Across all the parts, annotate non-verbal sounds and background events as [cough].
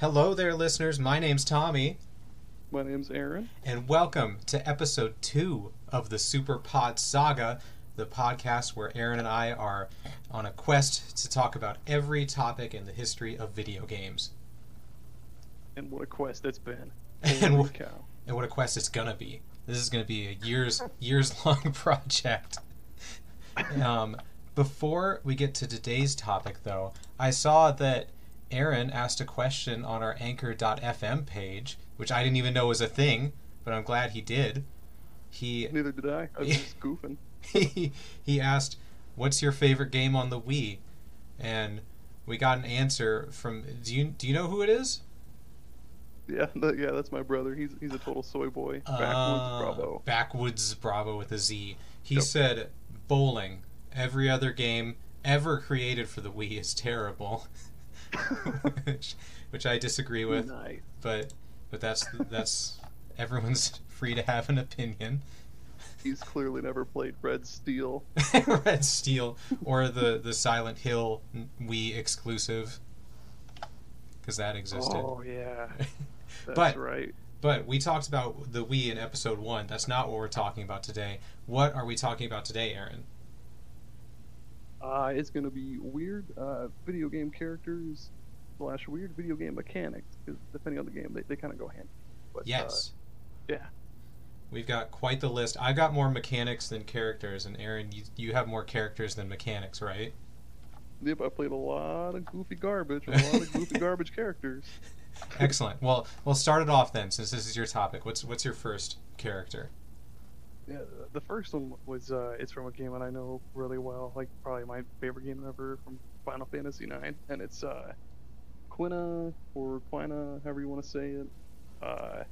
Hello there, listeners. My name's Tommy, My name's Aaron. and welcome to episode two of the Super Pod Saga, the podcast where Aaron and I are on a quest to talk about every topic in the history of video games. And what a quest it's been. [laughs] And Holy wh- cow. and what a quest it's gonna be. This is gonna be a years [laughs] years long [laughs] project. Um, before we get to today's topic, though, I saw that Aaron asked a question on our Anchor.fm page, which I didn't even know was a thing, but I'm glad he did. He Neither did I. I was just [laughs] goofing. he he asked, "What's your favorite game on the Wii?" And we got an answer from. Do you do you know who it is? Yeah, [laughs] that, yeah, that's my brother. He's he's a total soy boy. Backwoods Uh, Bravo. Backwoods Bravo with a Z. He Yep. said bowling. Every other game ever created for the Wii is terrible. [laughs] which, which I disagree with, Nice. but but that's that's everyone's free to have an opinion. He's clearly never played Red Steel. [laughs] Red Steel or the the Silent Hill Wii exclusive because that existed. Oh yeah, [laughs] that's But- right. But we talked about the Wii in episode one. That's not what we're talking about today. What are we talking about today, Aaron? Uh, it's gonna be weird uh, video game characters slash weird video game mechanics because depending on the game, they, they kind of go hand. But, uh, Yes. yeah. We've got quite the list. I've got more mechanics than characters, and Aaron, you, you have more characters than mechanics, right? Yep, I played a lot of goofy garbage, a lot of goofy [laughs] garbage characters. Excellent. Well, we'll start it off then, since this is your topic. What's what's your first character? Yeah, the- first one was uh, it's from a game that I know really well, like probably my favorite game ever from Final Fantasy IX, and it's uh, Quina or Quina, however you want to say it. Uh,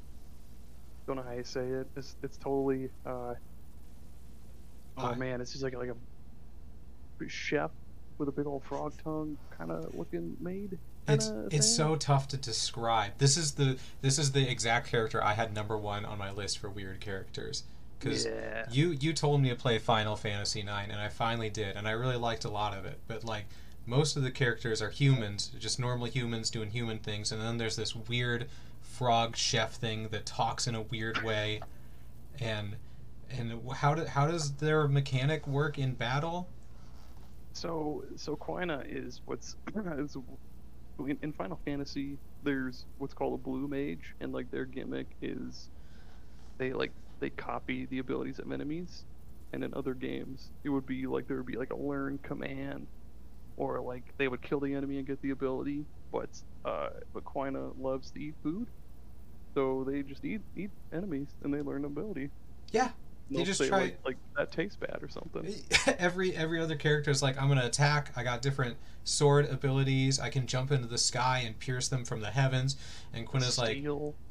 don't know how you say it. It's it's totally uh, oh man, it's just like like a chef with a big old frog tongue kind of looking maid. It's it's so tough to describe. This is the this is the exact character I had number one on my list for weird characters. Because yeah. you you told me to play Final Fantasy IX, and I finally did, and I really liked a lot of it. But like most of the characters are humans, just normal humans doing human things, and then there's this weird frog chef thing that talks in a weird way, and and how do, how does their mechanic work in battle? So so Quina is what's [clears throat] is in, in Final Fantasy. There's what's called a blue mage, and like their gimmick is they like they copy the abilities of enemies. And in other games, it would be like there would be like a learn command, or like they would kill the enemy and get the ability. But uh, but Quina loves to eat food, so they just eat eat enemies and they learn ability. Yeah, They just say, try- like, like that tastes bad or something. [laughs] every every other character is like I'm gonna attack. I got different sword abilities. I can jump into the sky and pierce them from the heavens. And Quina's like,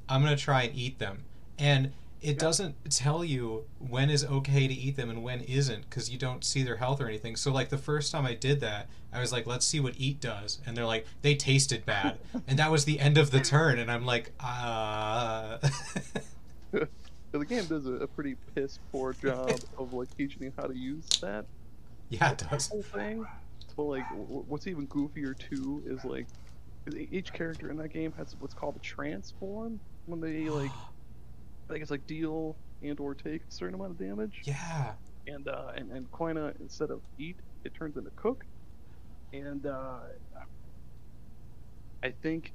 I'm gonna try and eat them. And it Yeah. doesn't tell you when is okay to eat them and when isn't because you don't see their health or anything. So like the first time I did that, I was like, let's see what eat does, and they're like, they tasted bad, [laughs] and that was the end of the turn. And I'm like, uh. [laughs] The game does a, a pretty piss poor job [laughs] of like teaching you how to use that yeah, it does. whole thing. But like, w- what's even goofier too is like, each character in that game has what's called a transform when they like, I think it's like deal and or take a certain amount of damage. Yeah. And uh, and and Quina instead of eat, it turns into cook. And uh, I think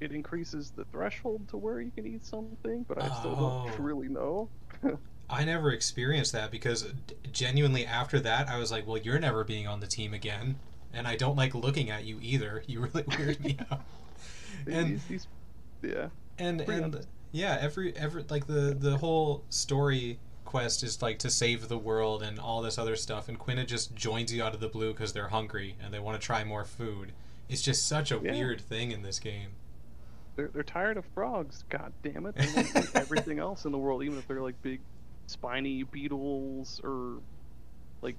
it increases the threshold to where you can eat something, but I still Oh. don't really know. [laughs] I never experienced that because genuinely after that I was like, well, you're never being on the team again, and I don't like looking at you either. You really [laughs] weird me out. [laughs] And These- these- yeah. and and honest. Yeah, every every like the the whole story quest is like to save the world and all this other stuff, and Quina just joins you out of the blue because they're hungry and they want to try more food. It's just such a Yeah. weird thing in this game. They're, they're tired of frogs, god damn it. Everything else in the world, even if they're like big spiny beetles or like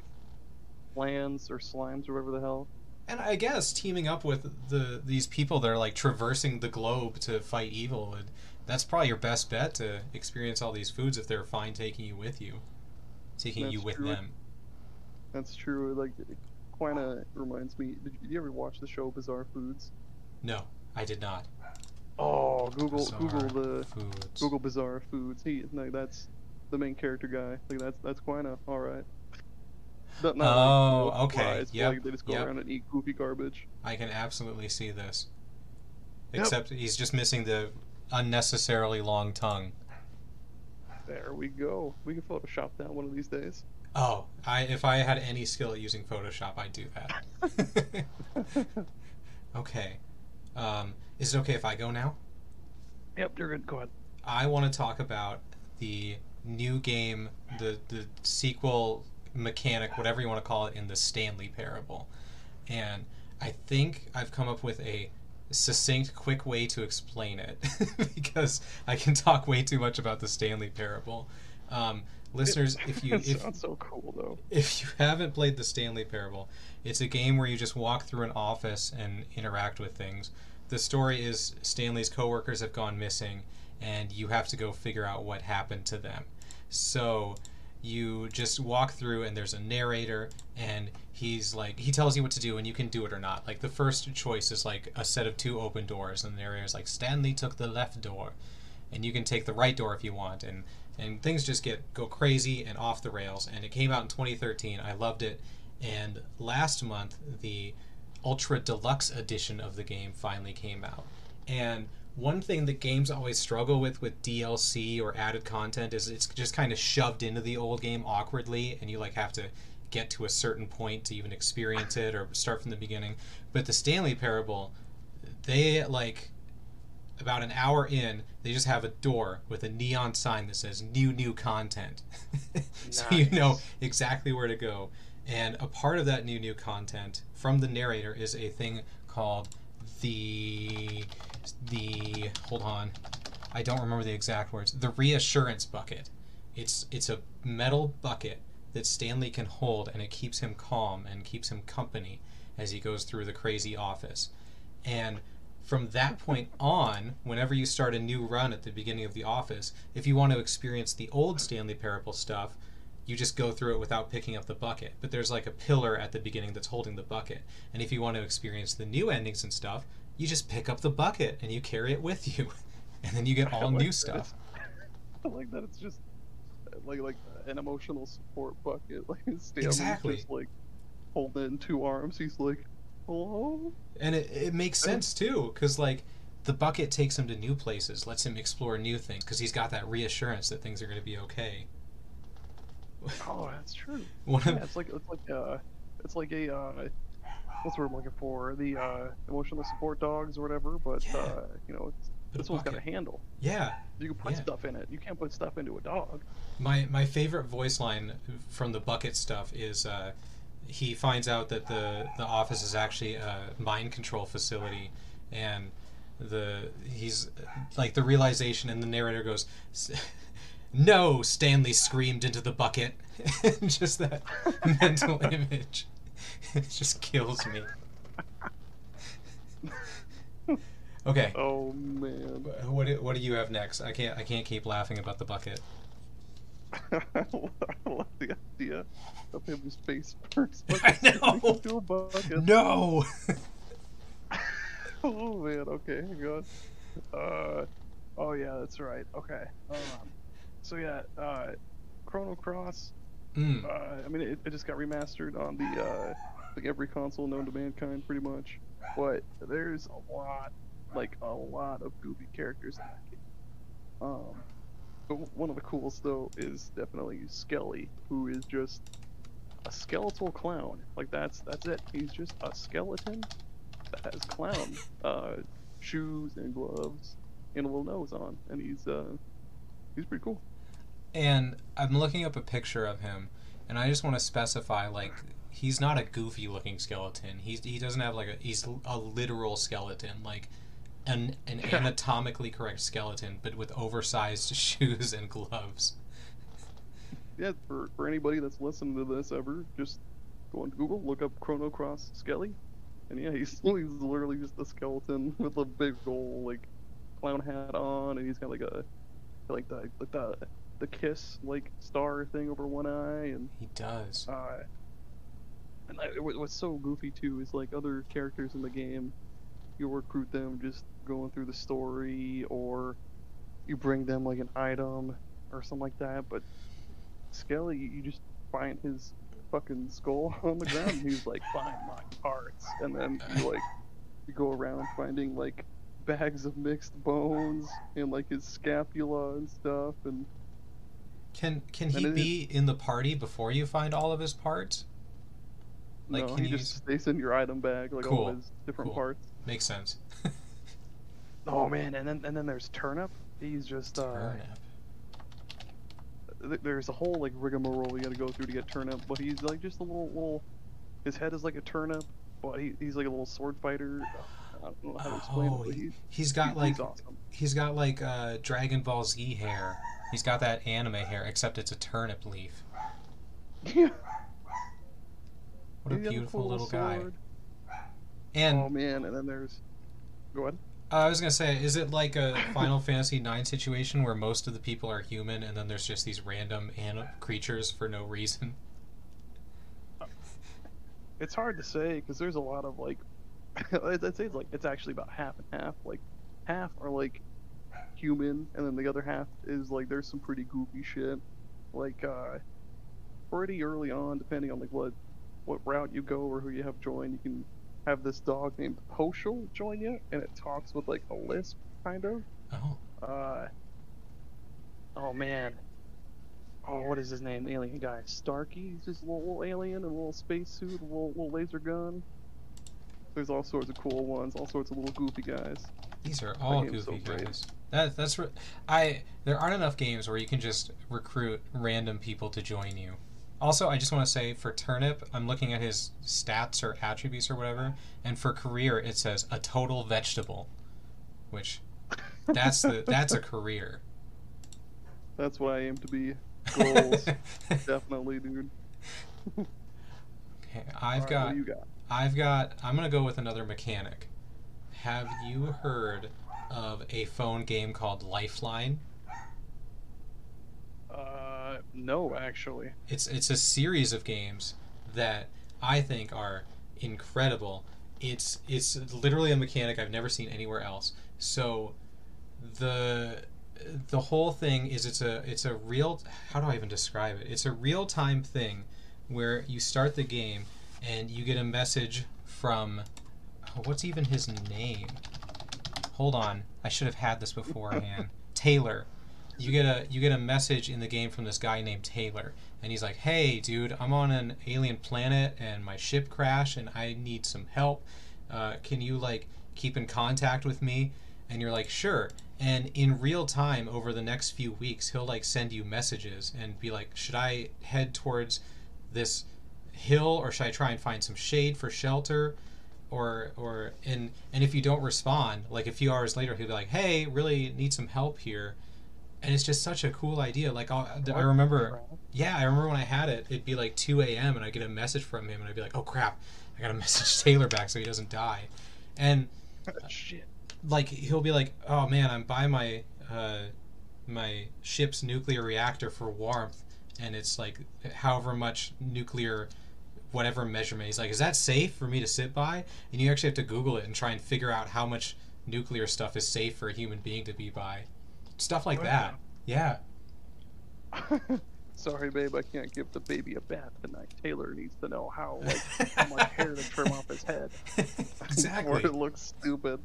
plants or slimes or whatever the hell. And I guess teaming up with the these people that are like traversing the globe to fight evil, and that's probably your best bet to experience all these foods if they're fine taking you with you, taking you with true. them. That's true. Like, Quina reminds me. Did you ever watch the show Bizarre Foods? No, I did not. Oh, Google Bizarre Google the foods. Google Bizarre Foods. He like that's the main character guy. Like that's that's Quina. All right. Not, not Oh, like, okay. flies, but, Like they just go yep. around and eat goofy garbage. I can absolutely see this. Yep. Except he's just missing the unnecessarily long tongue. There we go. We can Photoshop that one of these days. Oh, I if I had any skill at using Photoshop, I'd do that. [laughs] okay. Um, is it okay if I go now? Yep, you're good. Go ahead. I want to talk about the new game, the the sequel mechanic, whatever you want to call it, in the Stanley Parable, and I think I've come up with a succinct, quick way to explain it [laughs] because I can talk way too much about the Stanley Parable. Um, listeners, if [laughs] you if sounds so cool though. if you haven't played the Stanley Parable, it's a game where you just walk through an office and interact with things. The story is Stanley's coworkers have gone missing, and you have to go figure out what happened to them. So you just walk through, and there's a narrator, and he's like, he tells you what to do, and you can do it or not. Like the first choice is like a set of two open doors, and the narrator's like, Stanley took the left door, and you can take the right door if you want, and and things just get go crazy and off the rails. And it came out in 2013. I loved it. And last month, the ultra deluxe edition of the game finally came out. And one thing that games always struggle with with DLC or added content is it's just kind of shoved into the old game awkwardly, and you like have to get to a certain point to even experience it or start from the beginning. But the Stanley Parable, they like about an hour in, they just have a door with a neon sign that says new new content. [laughs] so you know exactly where to go. And a part of that new new content from the narrator is a thing called the the hold on. I don't remember the exact words. The reassurance bucket. It's it's a metal bucket that Stanley can hold and it keeps him calm and keeps him company as he goes through the crazy office. And from that point on, whenever you start a new run at the beginning of the office, if you want to experience the old Stanley Parable stuff, you just go through it without picking up the bucket. But there's like a pillar at the beginning that's holding the bucket. And if you want to experience the new endings and stuff, you just pick up the bucket and you carry it with you. [laughs] And then you get all like new stuff. [laughs] I like that it's just like like an emotional support bucket. [laughs] Like Stanley's Exactly. just like holding in two arms. He's like, "Hello." And it, it makes sense too, because like the bucket takes him to new places, lets him explore new things, because he's got that reassurance that things are going to be okay. Oh, that's true. One Yeah, of, it's like it's like uh, it's like a uh, what's the word I'm looking for? The uh, emotional support dogs or whatever. But Yeah. uh, you know, this one's got a handle. yeah, You can put Yeah. stuff in it. You can't put stuff into a dog. My my favorite voice line from the bucket stuff is uh, he finds out that the the office is actually a mind control facility, and the he's like the realization, and the narrator goes, "No!" Stanley screamed into the bucket. [laughs] just that [laughs] mental image, [laughs] it just kills me. [laughs] Okay, Oh man. what do, what do you have next? I can't I can't keep laughing about the bucket. [laughs] I love the idea of him just face first. I know. A bucket. No. oh man. Okay. Hang on. Uh. Oh yeah, that's right. Okay. Um. So yeah. Uh. Chrono Cross. Mm. Uh, I mean, it, it just got remastered on the uh, like every console known to mankind, pretty much. But there's a lot, like a lot of goofy characters in that game. Um, but one of the coolest though is definitely Skelly, who is just a skeletal clown. Like that's that's it. He's just a skeleton that has clown [laughs] uh, shoes and gloves and a little nose on, and he's uh, he's pretty cool. And I'm looking up a picture of him, and I just want to specify like he's not a goofy looking skeleton. He's he doesn't have like a he's a literal skeleton, like an an anatomically correct skeleton, but with oversized [laughs] shoes and gloves. yeah, for, for anybody that's listened to this ever, just go on Google, look up Chrono Cross Skelly, and yeah, he's, [laughs] he's literally just a skeleton [laughs] with a big old like clown hat on, and he's got like a like the like the the kiss like star thing over one eye, and He does. uh, and I, what's so goofy too is like other characters in the game, you recruit them just going through the story or you bring them like an item or something like that. But Skelly, you just find his fucking skull [laughs] on the ground. and he's like, [laughs] "Find my parts," and then you like you go around finding like bags of mixed bones and like his scapula and stuff and Can can he be in the party before you find all of his parts? Like, no, can he you just stays in your item bag like Cool, all his different cool. parts. Makes sense. [laughs] Oh man, and then and then there's Turnip. He's just uh, Turnip. th- there's a whole like rigmarole you got to go through to get Turnip, but he's like just a little little. His head is like a turnip, but he, he's like a little sword fighter. I don't know how to explain Oh, it, he's, He's got he's like awesome. he's got like uh, Dragon Ball Z hair. He's got that anime hair, except it's a turnip leaf. Yeah, [laughs] What a beautiful cool little guy. And oh man, and then there's. Go ahead. Uh, I was gonna say, is it like a Final Fantasy IX situation where most of the people are human, and then there's just these random an- creatures for no reason? [laughs] It's hard to say because there's a lot of like, I'd [laughs] I'd say it's like it's actually about half and half. Like, half are like human, and then the other half is like there's some pretty goofy shit. Like, uh, pretty early on, depending on like what what route you go or who you have join, you can have this dog named Poshul join you, and it talks with like a lisp, kind of. Oh, Uh, oh man. Oh, what is his name? The alien guy. Starky? He's just a little, little alien in a little spacesuit, a little, little laser gun. There's all sorts of cool ones, all sorts of little goofy guys. these are all so goofy great. guys. That that's re- I. There aren't enough games where you can just recruit random people to join you. Also, I just want to say for Turnip, I'm looking at his stats or attributes or whatever, and for career it says a total vegetable, which that's the that's a career. That's what I aim to be. Goals. [laughs] Definitely, dude. Okay, I've Alright, got What do you got? I've got. I'm gonna go with another mechanic. Have you heard of a phone game called Lifeline? Uh, no, actually. It's it's a series of games that I think are incredible. It's it's literally a mechanic I've never seen anywhere else. So the the whole thing is it's a it's a real how do I even describe it? It's a real time thing where you start the game and you get a message from oh, what's even his name? Hold on, I should have had this beforehand. [laughs] Taylor. You get a you get a message in the game from this guy named Taylor, and he's like, "Hey, dude, I'm on an alien planet and my ship crashed, and I need some help. Uh, can you like keep in contact with me?" And you're like, "Sure." And in real time, over the next few weeks, he'll like send you messages and be like, "Should I head towards this hill, or should I try and find some shade for shelter?" Or, or and and if you don't respond, like a few hours later, he'll be like, "Hey, really need some help here," and it's just such a cool idea. Like I'll, I remember, yeah, I remember when I had it, it'd be like 2 a.m. and I get a message from him, and I'd be like, "Oh crap, I gotta [laughs] message Taylor back so he doesn't die," and [laughs] Shit. like he'll be like, "Oh man, I'm by my uh, my ship's nuclear reactor for warmth, and it's like however much nuclear." Whatever measurement, he's like, is that safe for me to sit by? And you actually have to Google it and try and figure out how much nuclear stuff is safe for a human being to be by. Stuff like Wow. that. Yeah. [laughs] Sorry, babe, I can't give the baby a bath tonight. Taylor needs to know how like how much [laughs] hair to trim off his head. [laughs] exactly. Or it looks stupid.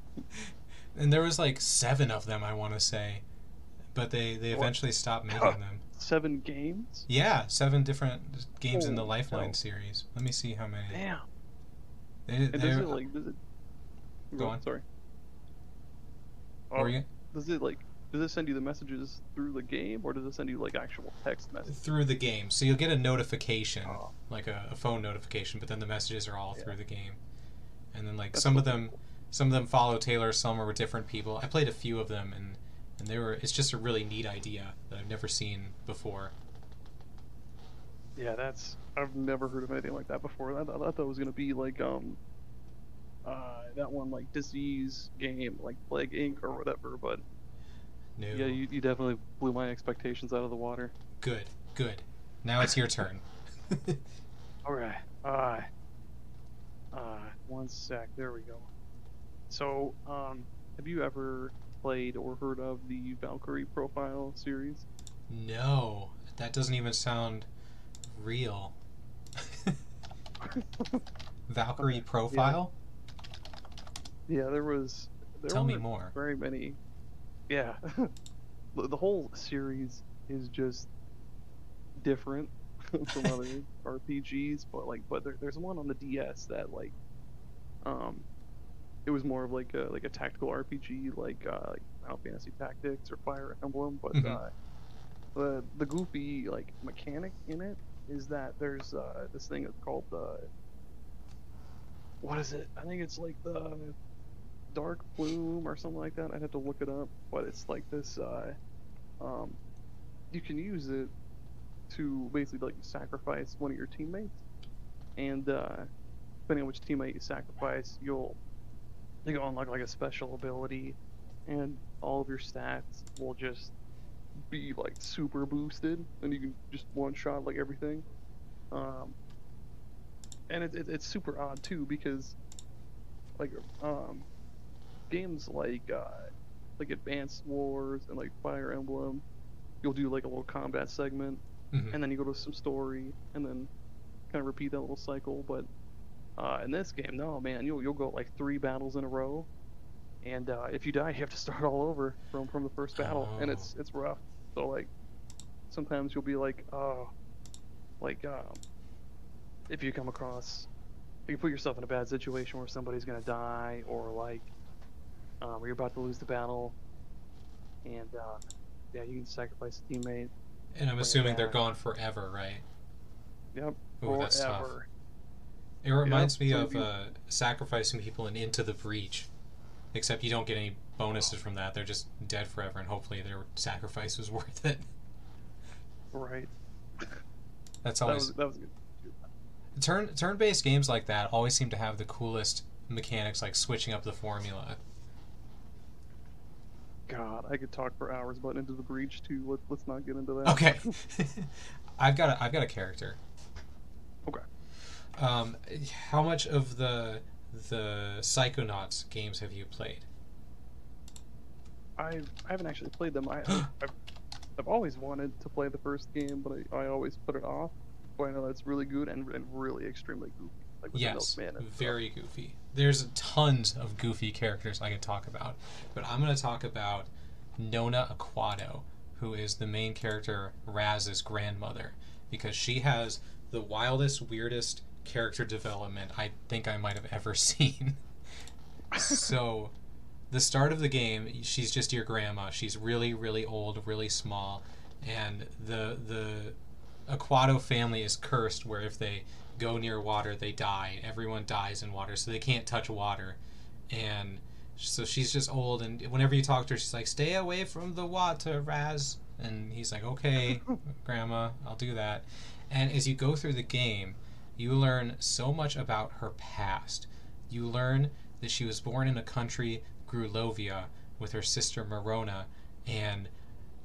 And there was like seven of them, I want to say, but they they What? eventually stopped making them. Seven games? Yeah, seven different games in the Lifeline hell. series. Let me see how many. Damn. They, And does it like does it Go on. Sorry. what Oh, you- does it like does it send you the messages through the game or does it send you like actual text messages? through the game, so you'll get a notification, Oh. like a, a phone notification, but then the messages are all Yeah. through the game. And then like That's some of them, some of them follow Taylor, some are with different people. I played a few of them, and and they were. It's just a really neat idea that I've never seen before. Yeah, that's I've never heard of anything like that before. I, thought- I thought that was gonna be like um uh that one like disease game like Plague Inc or whatever, but No. yeah, you, you definitely blew my expectations out of the water. Good. Good. Now it's your turn. [laughs] All right. Uh, uh, one sec. There we go. So, um, have you ever played or heard of the Valkyrie Profile series? No, that doesn't even sound real. [laughs] Valkyrie profile? Yeah, there was. There Tell me more. Very many. Yeah, [laughs] the, whole series is just different [laughs] from other [laughs] RPGs, but like, but there, there's one on the DS that like, um, it was more of like a like a tactical RPG, like uh, like Final Fantasy Tactics or Fire Emblem, but Mhm. uh, the the goofy like mechanic in it is that there's uh, this thing that's called the what is it? I think it's like the dark plume or something like that. I'd have to look it up, but it's like this. Uh, um, you can use it to basically like sacrifice one of your teammates, and uh, depending on which teammate you sacrifice, you'll you unlock like a special ability, and all of your stats will just be like super boosted, and you can just one shot like everything. Um, and it, it, it's super odd too because like um, games like uh, like Advanced Wars and like Fire Emblem, you'll do like a little combat segment, Mhm. and then you go to some story, and then kind of repeat that little cycle. But uh, in this game, no man, you'll you'll go like three battles in a row, and uh, if you die, [laughs] you have to start all over from from the first battle, and Oh. it's it's rough. So like sometimes you'll be like, oh, like um, if you come across, you put yourself in a bad situation where somebody's gonna die, or like um, where you're about to lose the battle, and uh, yeah, you can sacrifice a teammate. And I'm assuming they're gone forever, right? Yep, Ooh, that's tough. It reminds me so of you- uh, sacrificing people in Into the Breach, except you don't get any bonuses from that. They're just dead forever, and hopefully their sacrifice was [laughs] worth it. Right. That's That always was that was good. turn turn-based games like that always seem to have the coolest mechanics, like switching up the formula. God, I could talk for hours about Into the Breach too. Let, let's not get into that. Okay, [laughs] [laughs] I've got a, I've got a character. Okay. Um, how much of the the Psychonauts games have you played? I I haven't actually played them. I [gasps] I've, I've always wanted to play the first game, but I, I always put it off. But I know that's really good and, and really extremely goofy. Like Yes, Milkman and stuff. very goofy. There's tons of goofy characters I could talk about, but I'm going to talk about Nona Aquato, who is the main character Raz's grandmother, because she has the wildest, weirdest character development I think I might have ever [laughs] seen. so, the start of the game, she's just your grandma. She's really, really old, really small, and the the Aquato family is cursed, where if they go near water, they die. Everyone dies in water, so they can't touch water. And so she's just old, and whenever you talk to her, she's like, "Stay away from the water, Raz." And he's like, "Okay, [laughs] Grandma, I'll do that." And as you go through the game, you learn so much about her past. You learn that she was born in a country, Grulovia, with her sister Marona, and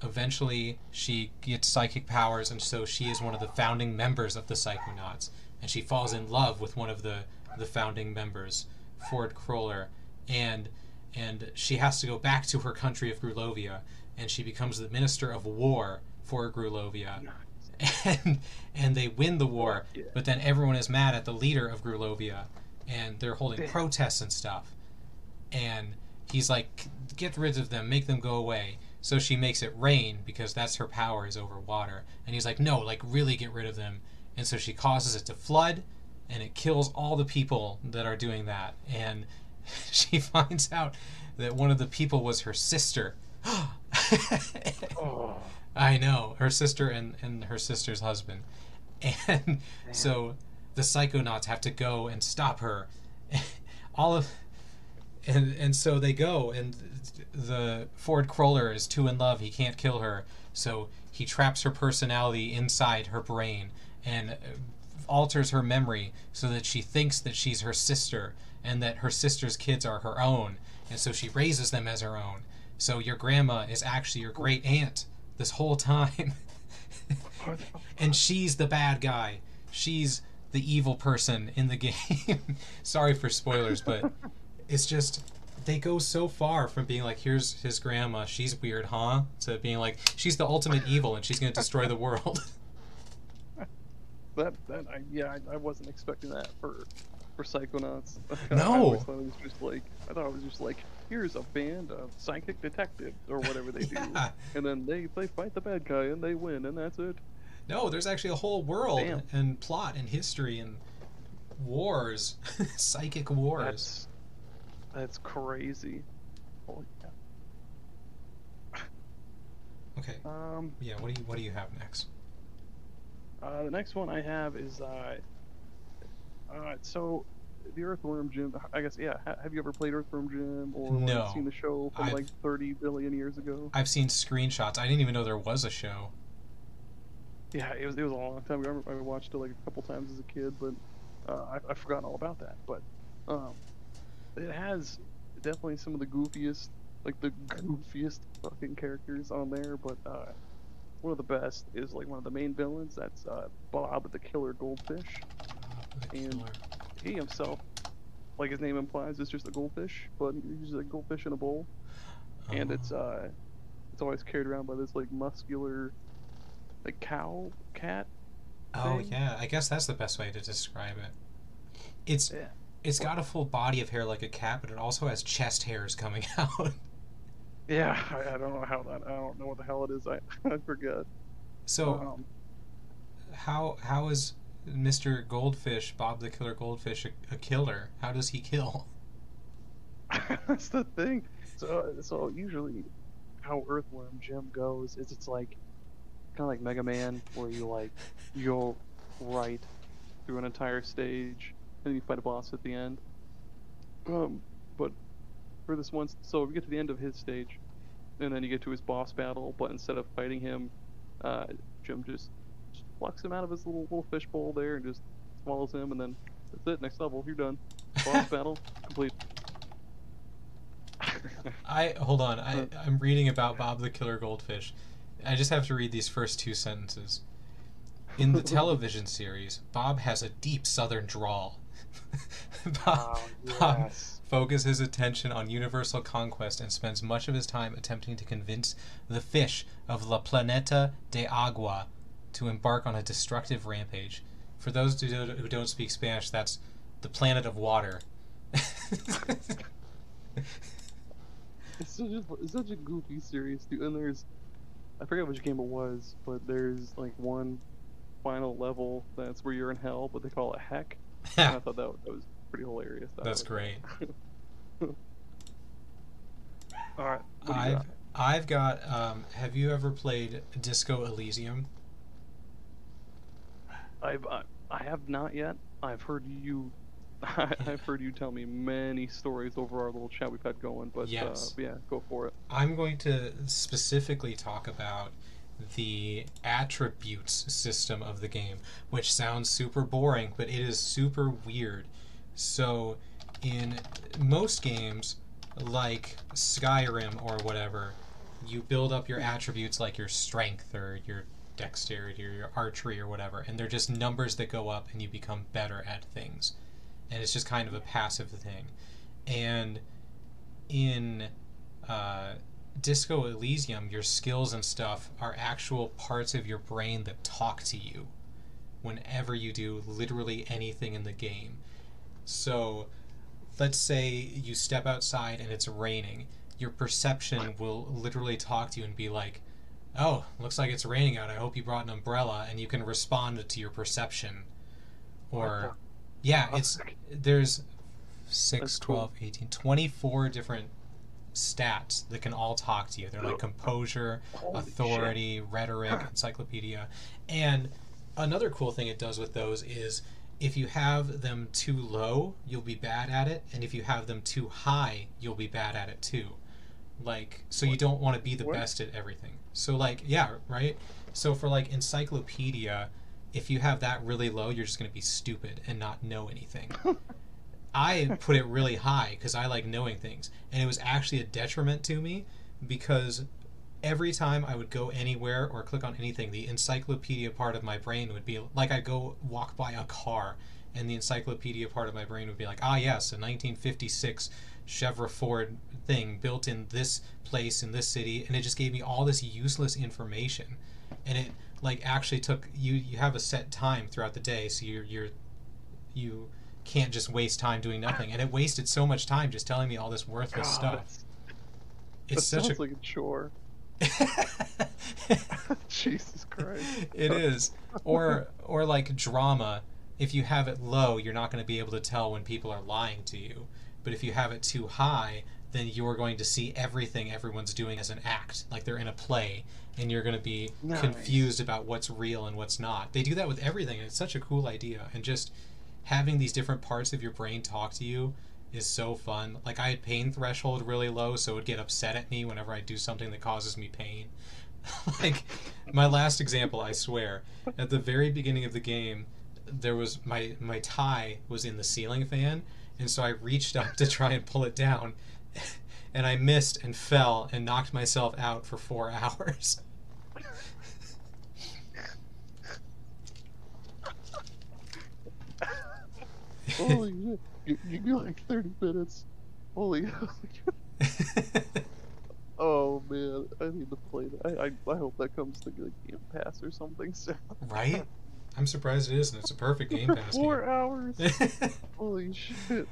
eventually she gets psychic powers, and so she is one of the founding members of the Psychonauts. And she falls in love with one of the, the founding members, Ford Cruller, and and she has to go back to her country of Grulovia, and she becomes the minister of war for Grulovia [laughs] and and they win the war, but then everyone is mad at the leader of Grulovia, and they're holding Damn. protests and stuff. And he's like, "Get rid of them, make them go away." So she makes it rain because that's her power is over water. And he's like, "No, like really get rid of them." And so she causes it to flood, and it kills all the people that are doing that. And [laughs] she [laughs] finds out that one of the people was her sister. [gasps] Oh, I know her sister and, and her sister's husband, and so the psychonauts have to go and stop her. [laughs] All of and and so they go, and the Ford Cruller is too in love; he can't kill her, so he traps her personality inside her brain and alters her memory so that she thinks that she's her sister and that her sister's kids are her own, and so she raises them as her own. So your grandma is actually your great aunt this whole time. [laughs] and she's the bad guy. She's the evil person in the [laughs] game. Sorry for spoilers, but it's just they go so far from being like, here's his grandma, she's weird, huh? To being like, she's the ultimate evil and she's gonna destroy the world. [laughs] That that I yeah I, I wasn't expecting that for for Psychonauts. [laughs] No. always thought it was just like I thought it was just like here's a band of psychic detectives or whatever they do, [laughs] and then they they fight the bad guy and they win and that's it. No, there's actually a whole world Damn. and plot and history and wars, [laughs] psychic wars. That's that's crazy. Holy cow. Okay, Um, yeah. What do you What do you have next? Uh, the next one I have is uh, uh, so the Earthworm Jim. I guess yeah. Ha- have you ever played Earthworm Jim or like, seen the show from I've- like 30 billion years ago? I've seen screenshots. I didn't even know there was a show. Yeah, it was it was a long time ago. I I watched it like a couple times as a kid, but uh, I, I've forgotten all about that. But um, it has definitely some of the goofiest, like the goofiest fucking characters on there. But uh, one of the best is like one of the main villains. That's uh, Bob the Killer Goldfish. The And- killer. He himself, like his name implies, is just a goldfish, but he's a goldfish in a bowl, and it's Oh. uh, it's always carried around by this like muscular, like cow cat. Oh thing. yeah, I guess that's the best way to describe it. It's Yeah. it's got a full body of hair like a cat, but it also has chest hairs coming [laughs] out. Yeah, I, I don't know how that. I don't know what the hell it is. I [laughs] I forget. So Um, how how is Mr. Goldfish, Bob the Killer Goldfish, a, a killer? How does he kill? [laughs] [laughs] that's the thing. So so usually, how Earthworm Jim goes is it's like kind of like Mega Man, where you like you'll right through an entire stage and you fight a boss at the end. Um, for this one, so we get to the end of his stage, and then you get to his boss battle, but instead of fighting him, uh, Jim just, just plucks him out of his little little fishbowl there and just swallows him, and then that's it. Next level, you're done. Boss [laughs] battle complete. I hold on. I. I'm reading about Bob the Killer Goldfish. I just have to read these first two sentences. In the [laughs] television series, Bob has a deep Southern drawl. [laughs] Bob, Oh, Bob yes. Focuses his attention on universal conquest and spends much of his time attempting to convince the fish of La Planeta de Agua to embark on a destructive rampage. For those who don't, who don't speak Spanish, that's the planet of water. It's such a, it's such a goofy series, too. And there's, I forget which game it was, but there's like one final level that's where you're in hell, but they call it heck. [laughs] And I thought that, that was pretty hilarious. That That's great. [laughs] All right. What do you I've got? I've got. Um, have you ever played Disco Elysium? I've I, I have not yet. I've heard you. [laughs] I've heard you tell me many stories over our little chat we've had going, but Yes. uh, yeah, go for it. I'm going to specifically talk about the attributes system of the game, which sounds super boring, but it is super weird. So, in most games, like Skyrim or whatever, you build up your attributes like your strength or your dexterity or your archery or whatever, and they're just numbers that go up and you become better at things. And it's just kind of a passive thing. And in uh, Disco Elysium, your skills and stuff are actual parts of your brain that talk to you whenever you do literally anything in the game. So, let's say you step outside and it's raining. Your perception will literally talk to you and be like, Oh, looks like it's raining out. I hope you brought an umbrella. And you can respond to your perception. Or, yeah, it's there's 6, cool. 12, 18, 24 different stats that can all talk to you. They're like composure, Holy shit. authority, rhetoric, encyclopedia. And another cool thing it does with those is if you have them too low, you'll be bad at it, and if you have them too high, you'll be bad at it too. Like so you don't want to be the What? best at everything. So like yeah, right? So for like encyclopedia, if you have that really low, you're just going to be stupid and not know anything. [laughs] I put it really high because I like knowing things, and it was actually a detriment to me because every time I would go anywhere or click on anything, the encyclopedia part of my brain would be like I go walk by a car and the encyclopedia part of my brain would be like, ah, yes, a 1956 Chevrolet Ford thing built in this place in this city, and it just gave me all this useless information, and it like actually took you. You have a set time throughout the day, so you're you're you can't just waste time doing nothing, and it wasted so much time just telling me all this worthless God, stuff. It's such a like a chore. [laughs] Jesus Christ. it is or or like drama if you have it low you're not going to be able to tell when people are lying to you but if you have it too high then you're going to see everything everyone's doing as an act like they're in a play and you're going to be Nice. confused about what's real and what's not they do that with everything and it's such a cool idea and just having these different parts of your brain talk to you is so fun. Like i had pain threshold really low so it would get upset at me whenever i do something that causes me pain. [laughs] Like my last example i swear at the very beginning of the game there was my my tie was in the ceiling fan and so i reached up [laughs] to try and pull it down [laughs] and i missed and fell and knocked myself out for four hours. Holy shit. You, do like 30 minutes. Holy. [laughs] [laughs] oh man, I need to play that. I, I, I hope that comes to like Game Pass or something soon. right i'm surprised it isn't it's a perfect game [laughs] pass four game hours. Holy shit.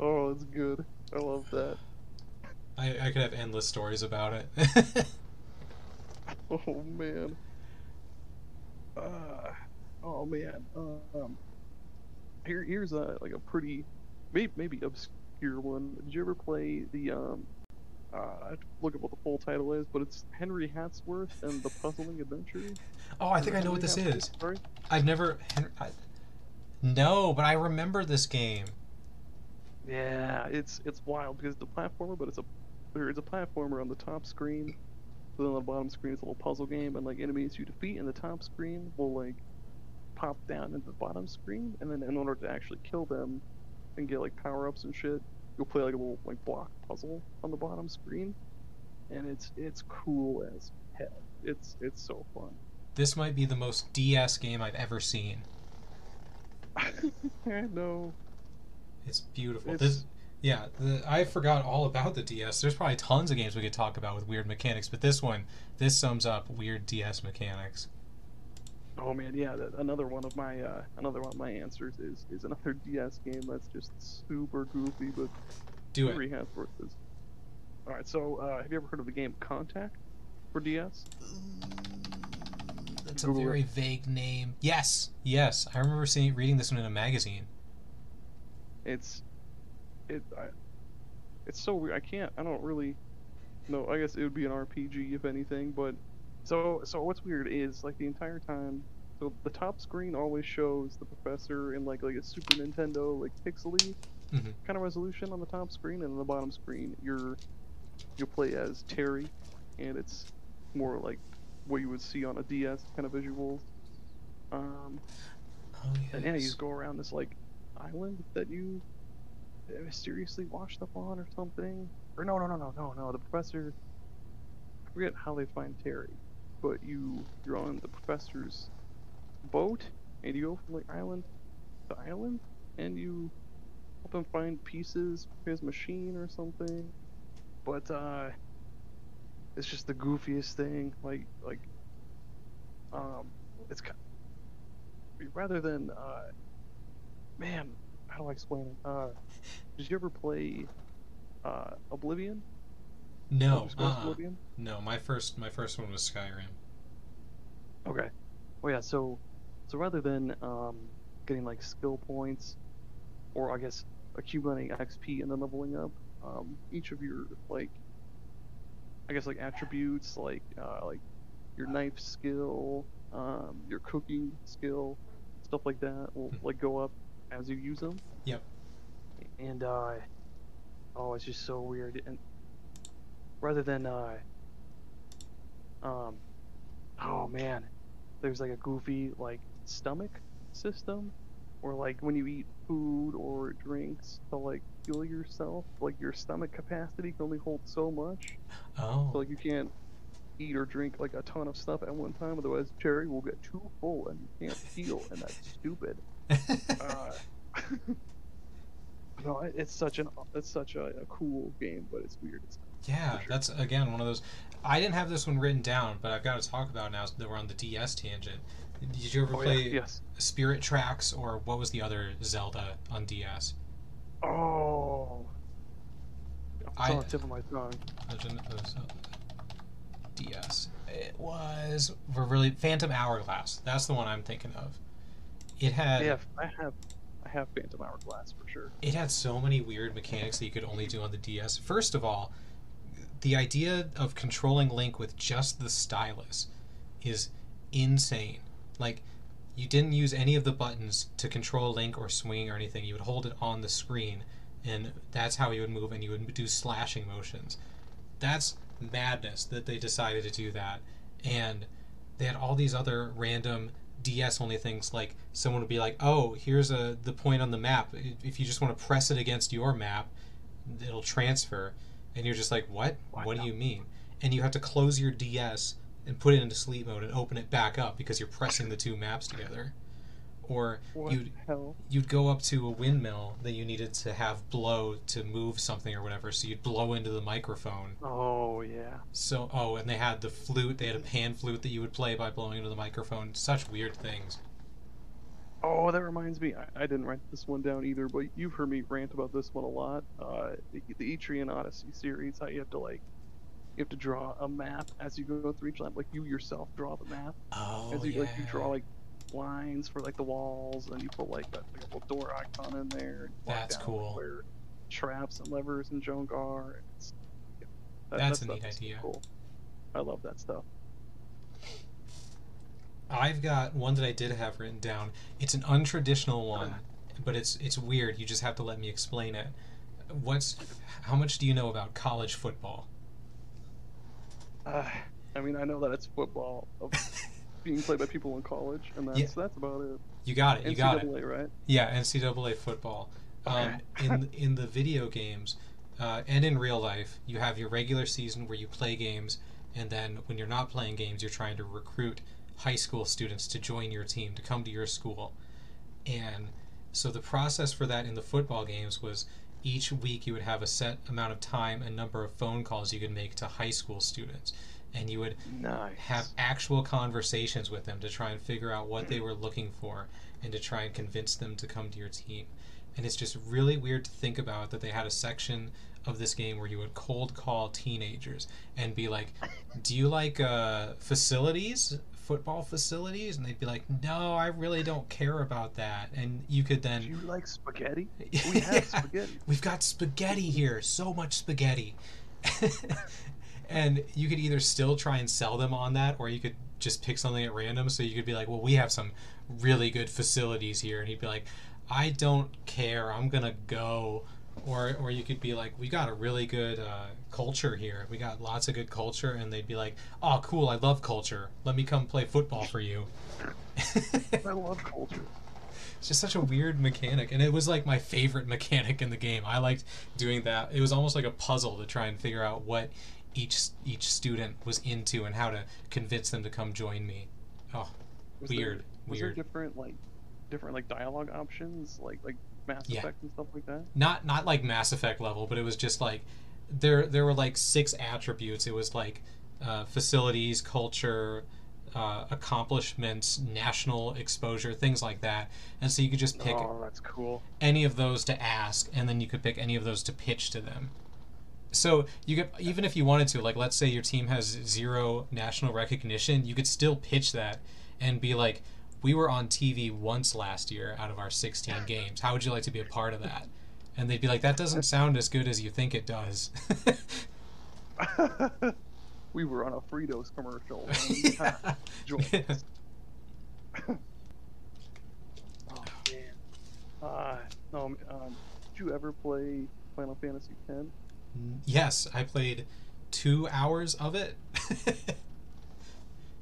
oh, it's good. I love that. I, I could have endless stories about it Oh man. Uh, oh man. Um, here here's a like a pretty, maybe maybe obscure one. Did you ever play the um? Uh, I have to look up what the full title is, but it's Henry Hatsworth and the Puzzling Adventures. oh i think i know what this Henry is Hatsworth? i've never Hen- I, no but i remember this game Yeah, it's it's wild because it's a platformer, but it's a there is a platformer on the top screen. Then on the bottom screen it's a little puzzle game, and like enemies you defeat in the top screen will like pop down into the bottom screen, and then in order to actually kill them and get like power ups and shit, you'll play like a little like block puzzle on the bottom screen, and it's it's cool as hell. It's it's so fun. this might be the most ds game i've ever seen [laughs] I know. It's beautiful. It's- This, yeah, the, I forgot all about the DS. There's probably tons of games we could talk about with weird mechanics, but this one, this sums up weird DS mechanics. Oh man, yeah. That, another one of my uh, another one of my answers is is another [laughs] DS game that's just super goofy, but Do it. Hatsworth is. All right, so uh, have you ever heard of the game Contact for DS? That's a very vague name. Yes, yes, I remember seeing reading this one in a magazine. It's it I, it's so weird. I can't. I don't really. No, I guess it would be an RPG if anything. But so so what's weird is like the entire time. So the top screen always shows the professor in like like a Super Nintendo like pixely Mhm. kind of resolution on the top screen, and on the bottom screen you're you'll play as Terry, and it's more like what you would see on a DS kind of visuals. Um, Oh and yeah, you just go around this like island that you mysteriously washed up on or something. Or no, no, no, no, no, no. The professor. I forget how they find Terry, but you you're on the professor's boat and you go from like island to island and you help him find pieces for his machine or something. But uh, it's just the goofiest thing. Like like um, it's ki- rather than uh, man, how do I explain it? Uh, did you ever play uh, Oblivion? No, uh-uh. No. My first, my first one was Skyrim. Okay. Well, yeah. So, so rather than um, getting like skill points, or I guess accumulating XP and then leveling up, um, each of your like, I guess like attributes, like uh, like your knife skill, um, your cooking skill, stuff like that will Mhm. like go up as you use them. Yep. And uh, oh, it's just so weird. And rather than uh, um, oh man, there's like a goofy like stomach system or like when you eat food or drinks to like fuel yourself like your stomach capacity can only hold so much Oh, so like you can't eat or drink like a ton of stuff at one time, otherwise Cherry will get too full and you can't heal, and that's [laughs] stupid. [laughs] Uh, [laughs] no, it's such an it's such a, a cool game, but it's weird. It's, yeah, sure. that's again one of those. I didn't have this one written down, but I've got to talk about now that we're on the DS tangent. Did you ever oh play yeah, yes. Spirit Tracks or what was the other Zelda on DS? Oh. It's I- on the tip of my tongue. Legend of Zelda DS. It was uh, for really Phantom Hourglass. That's the one I'm thinking of. It had Yeah, I have I have Phantom Hourglass for sure. it had so many weird mechanics that you could only do on the DS. First of all, the idea of controlling Link with just the stylus is insane. Like, you didn't use any of the buttons to control Link or swing or anything. You would hold it on the screen, and that's how he would move, and you would do slashing motions. That's madness that they decided to do that. And they had all these other random DS only things like someone would be like, "Oh, here's a the point on the map. If you just want to press it against your map, it'll transfer." And you're just like, "What? What do you mean?" And you have to close your DS and put it into sleep mode and open it back up because you're pressing the two maps together. Or What you'd hell? you'd go up to a windmill that you needed to have blow to move something or whatever, so you'd blow into the microphone. Oh yeah. So oh, and they had the flute. They had a pan flute that you would play by blowing into the microphone. Such weird things. Oh, that reminds me. I, I didn't write this one down either, but you've heard me rant about this one a lot. Uh, the, the Etrian Odyssey series. How you have to like, you have to draw a map as you go through each lap. Like you yourself draw the map. Oh as you yeah. like you draw like lines for like the walls, and you put like like little door icon in there. And you mark That's cool. Where traps and levers and junk are. It's, yeah, that, That's that a neat idea. Cool. I love that stuff. I've got one that I did have written down. It's an untraditional one, but it's it's weird. You just have to let me explain it. What's how much do you know about college football? Uh, I mean, I know that it's football of [laughs] being played by people in college, and that's Yeah. that's about it. You got it. You got it. NCAA, right? Yeah, NCAA football. Um, in in the video games uh, and in real life, you have your regular season where you play games, and then when you're not playing games, you're trying to recruit high school students to join your team to come to your school. And so the process for that in the football games was each week you would have a set amount of time and number of phone calls you could make to high school students, and you would Nice. have actual conversations with them to try and figure out what they were looking for and to try and convince them to come to your team. And it's just really weird to think about that they had a section of this game where you would cold call teenagers and be like, "Do you like uh, facilities, football facilities?" And they'd be like, "No, I really don't care about that." And you could then. Do you like spaghetti? [laughs] We Yeah. have spaghetti. We've got spaghetti here, so much spaghetti. [laughs] and you could either still try and sell them on that, or you could just pick something at random. So you could be like, well, we have some really good facilities here. And he'd be like, I don't care, I'm to go. Or, or you could be like, we got a really good uh, culture here. We got lots of good culture. And they'd be like, oh, cool, I love culture. Let me come play football for you. I love culture. [laughs] It's just such a weird mechanic, and it was like my favorite [laughs] mechanic in the game. I liked doing that. It was almost like a puzzle to try and figure out what each each student was into and how to convince them to come join me. Oh, Was Weird, There, was weird. there different like different like dialogue options, like like Mass Yeah. Effect and stuff like that? not not like Mass Effect level, but it was just like there there were like six attributes. It was like uh, facilities, culture, uh, accomplishments, national exposure, things like that. And so you could just pick Oh, that's cool. any of those to ask, and then you could pick any of those to pitch to them. So you could even if you wanted to, like let's say your team has zero national recognition, you could still pitch that and be like, "We were on TV once last year out of our 16 games. How would you like to be a part of that?" And they'd be like, "That doesn't sound as good as you think it does." [laughs] we were on a Fritos commercial. [laughs] Yeah. [laughs] Oh man. Uh, no, um, did you ever play Final Fantasy X? yes, I played two hours of it.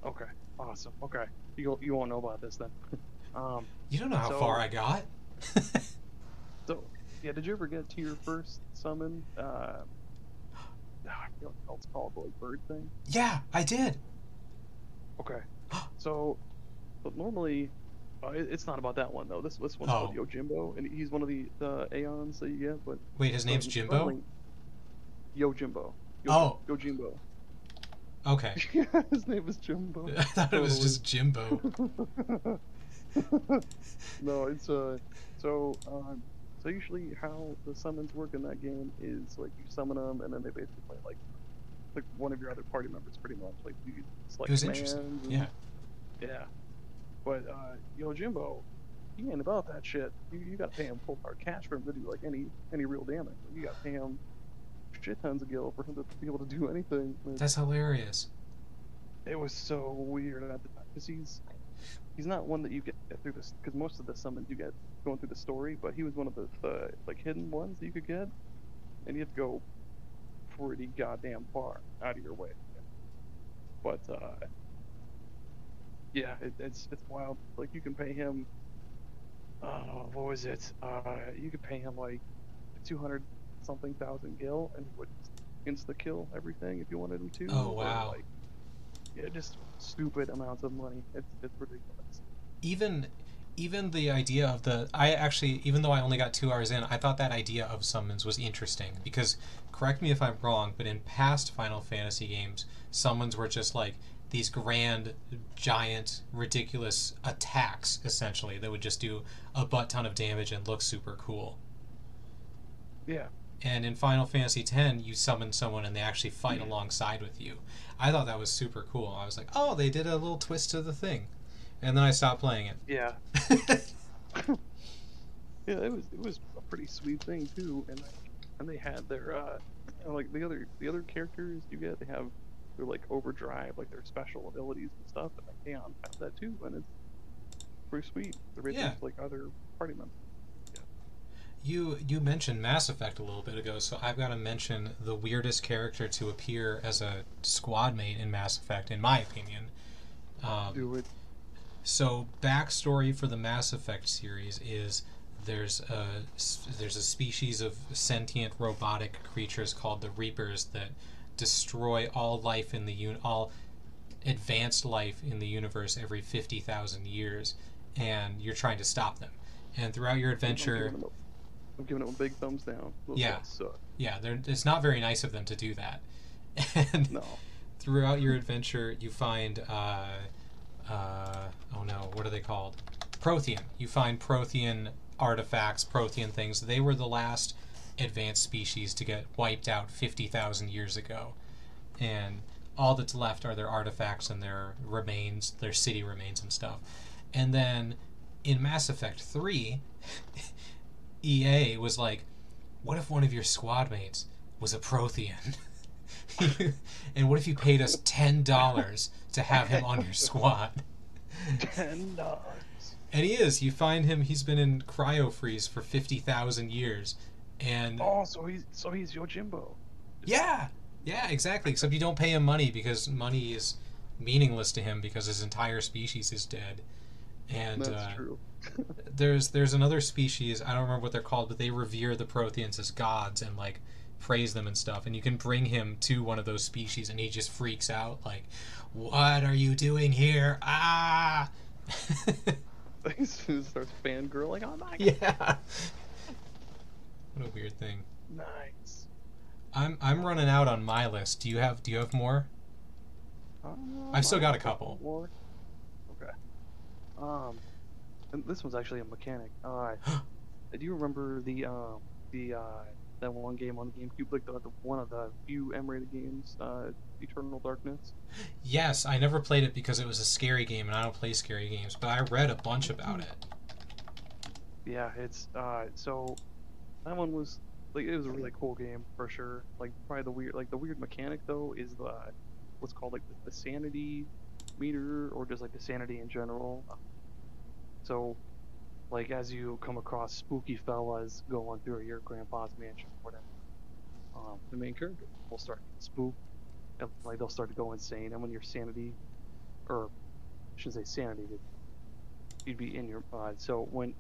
Okay, awesome. Okay, you you won't know about this then. [laughs] Um, you don't know how So- far I got. [laughs] so yeah, did you ever get to your first summon? Uh, I forget what it's called, like bird thing. Yeah, I did. Okay. [gasps] so, but normally, uh, it, it's not about that one though. This this one's Oh. called Yojimbo, and he's one of the the Aeons that you get. But Wait, his name's Jimbo. finally- Yojimbo. Yo- Oh. Yojimbo. Okay. [laughs] His name was Jimbo. [laughs] I thought it was just Jimbo. [laughs] no, it's uh, so um, so usually how the summons work in that game is like you summon them, and then they basically play like like one of your other party members, pretty much. Like you select It was interesting. Yeah. yeah. But uh, Yojimbo, he ain't about that shit. You, you got to pay him full hard cash for him to do like any any real damage. You got to pay him shit tons of gil for him to be able to do anything. That's hilarious. it was so weird at the time because he's he's not one that you get through this because most of the summons you get going through the story, but he was one of the, the like hidden ones that you could get, and you have to go pretty goddamn far out of your way. But uh, yeah, it, it's it's wild. Like you can pay him. Uh, what was it? Uh, you could pay him like two hundred something thousand gil, and would insta kill everything if you wanted him to. Oh, wow. Like, yeah, just stupid amounts of money. It's it's ridiculous. Even even the idea of the I actually even though I only got 2 hours in, I thought that idea of summons was interesting because correct me if I'm wrong, but in past Final Fantasy games, summons were just like these grand giant ridiculous attacks essentially that would just do a butt ton of damage and look super cool. Yeah, And in Final Fantasy X, you summon someone and they actually fight alongside with you. I thought that was super cool. I was like, oh, they did a little twist to the thing. And then I stopped playing it. yeah. [laughs] Yeah, it was it was a pretty sweet thing too, and and they had their uh, like the other the other characters you get, they have their like overdrive, like their special abilities and stuff, and like Aeon has that too, and it's pretty sweet. They're Yeah. like other party members. You you mentioned Mass Effect a little bit ago, so I've got to mention the weirdest character to appear as a squad mate in Mass Effect, in my opinion. Um, Do it. So backstory for the Mass Effect series is there's a there's a species of sentient robotic creatures called the Reapers that destroy all life in the un- all advanced life in the universe every 50,000 years and you're trying to stop them. And throughout your adventure giving, them a, I'm giving them a big thumbs down. Those Yeah. yeah, they're, it's not very nice of them to do that. [laughs] And No. throughout your adventure, you find, uh, uh, oh no, what are they called? Prothean. You find Prothean artifacts, Prothean things. They were the last advanced species to get wiped out 50,000 years ago. And all that's left are their artifacts and their remains, their city remains and stuff. And then in Mass Effect 3, [laughs] EA was like, what if one of your squad mates was a Prothean? [laughs] and what if you paid us $10 to have him on your squad? Ten dollars. And he is. You find him, he's been in cryo freeze for 50,000 years. And Oh, so he's so he's Yojimbo. yeah, yeah, exactly. Except you don't pay him money because money is meaningless to him because his entire species is dead. And That's uh, true. There's there's another species I don't remember what they're called, but they revere the Protheans as gods and like praise them and stuff. And you can bring him to one of those species, and he just freaks out like, "What are you doing here? Ah!" [laughs] he starts fangirling. Oh my god. yeah. What a weird thing. Nice. I'm I'm running out on my list. Do you have Do you have more? Um, I've still got a couple. More. Okay. Um, and this one's actually a mechanic. Uh, [gasps] do you remember the um the uh that one game on the GameCube, like the, the one of the few M-rated games, uh, Eternal Darkness? Yes, I never played it because it was a scary game, and I don't play scary games. But I read a bunch about it. Yeah, it's uh so that one was like it was a really cool game for sure. Like probably the weird like the weird mechanic though is the what's called like the, the sanity meter or just like the sanity in general. So like as you come across spooky fellas going through your grandpa's mansion or whatever, um, the main character will start spook and like they'll start to go insane and when your sanity or I shouldn't say sanity, you'd be in your uh, so when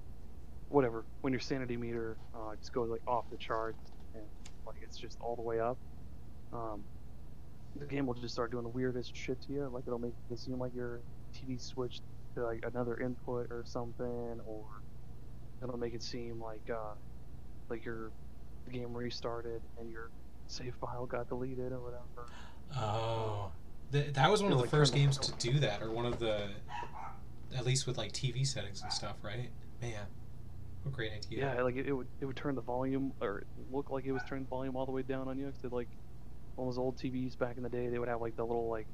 whatever when your sanity meter uh, just goes like off the charts and like it's just all the way up um, the game will just start doing the weirdest shit to you. Like it'll make it seem like your TV switched to like another input or something, or it'll make it seem like uh, like your the game restarted and your save file got deleted or whatever. Oh, Th- that was one of the like first games to do that, or one of the, at least with like TV settings and stuff, right? Man, what a great idea. Yeah, like it, it would it would turn the volume or look like it was turning the volume all the way down on you. Cause like on those old TVs back in the day, they would have like the little like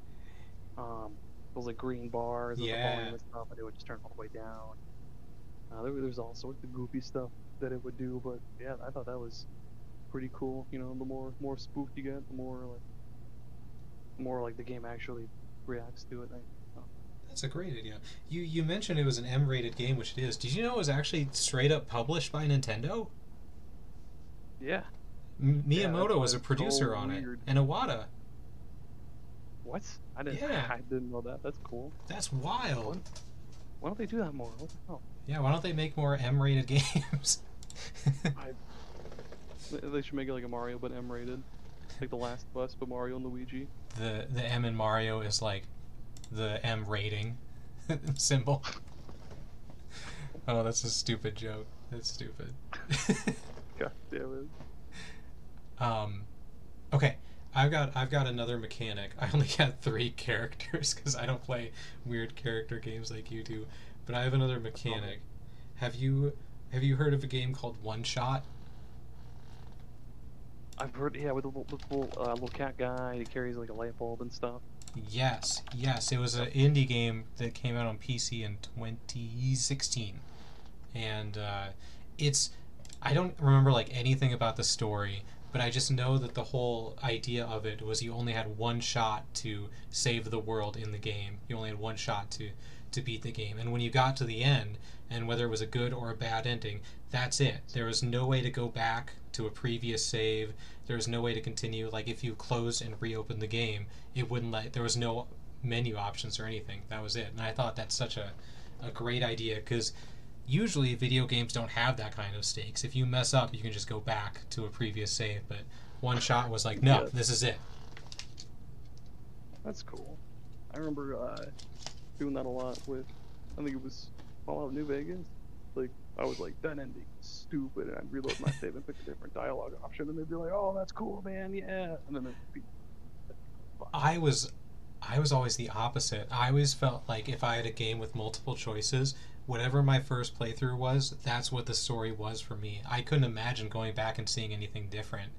um those like green bars Yeah. volume and stuff, and it would just turn all the way down. Uh, there, there's all sorts of goofy stuff that it would do, but yeah, I thought that was pretty cool. You know, the more more spooked you get, the more like the more like the game actually reacts to it. I, That's a great idea. You you mentioned it was an M-rated game, which it is. Did you know it was actually straight up published by Nintendo? yeah. M- Miyamoto why was a it's so producer on it, and Iwata. What? I didn't. Yeah. [laughs] I didn't know that. That's cool. That's wild. Why don't they do that more? What the hell? Yeah, why don't they make more M-rated games? [laughs] They- They should make it like a Mario, but M-rated, like The Last of Us, but Mario and Luigi. the the M in Mario is like the M rating [laughs] symbol. Oh, that's a stupid joke. That's stupid. God damn it. um, okay, I've got I've got another mechanic. [laughs] I only got three characters because I don't play weird character games like you do. But I have another mechanic. Have you have you heard of a game called OneShot? I've heard, yeah, with the little, little, uh, little cat guy, that carries like a light bulb and stuff. Yes, yes. It was an indie game that came out on PC in 2016, and uh, it's. I don't remember like anything about the story, but I just know that the whole idea of it was you only had one shot to save the world in the game. You only had one shot to to beat the game, and when you got to the end, and whether it was a good or a bad ending, that's it. There was no way to go back to a previous save. There was no way to continue. Like if you closed and reopened the game, it wouldn't let. There was no menu options or anything. That was it. And I thought that's such a, a great idea because usually video games don't have that kind of stakes. If you mess up, you can just go back to a previous save. But one shot was like, no, Yeah. this is it. That's cool. I remember uh, doing that a lot with, I think it was Fallout New Vegas. Like, I was like, that ending is stupid, and I'd reload my save and pick a different dialogue option, and they'd be like, oh, that's cool, man, yeah. And then it'd be, I was I was always the opposite. I always felt like if I had a game with multiple choices, whatever my first playthrough was, that's what the story was for me. I couldn't imagine going back and seeing anything different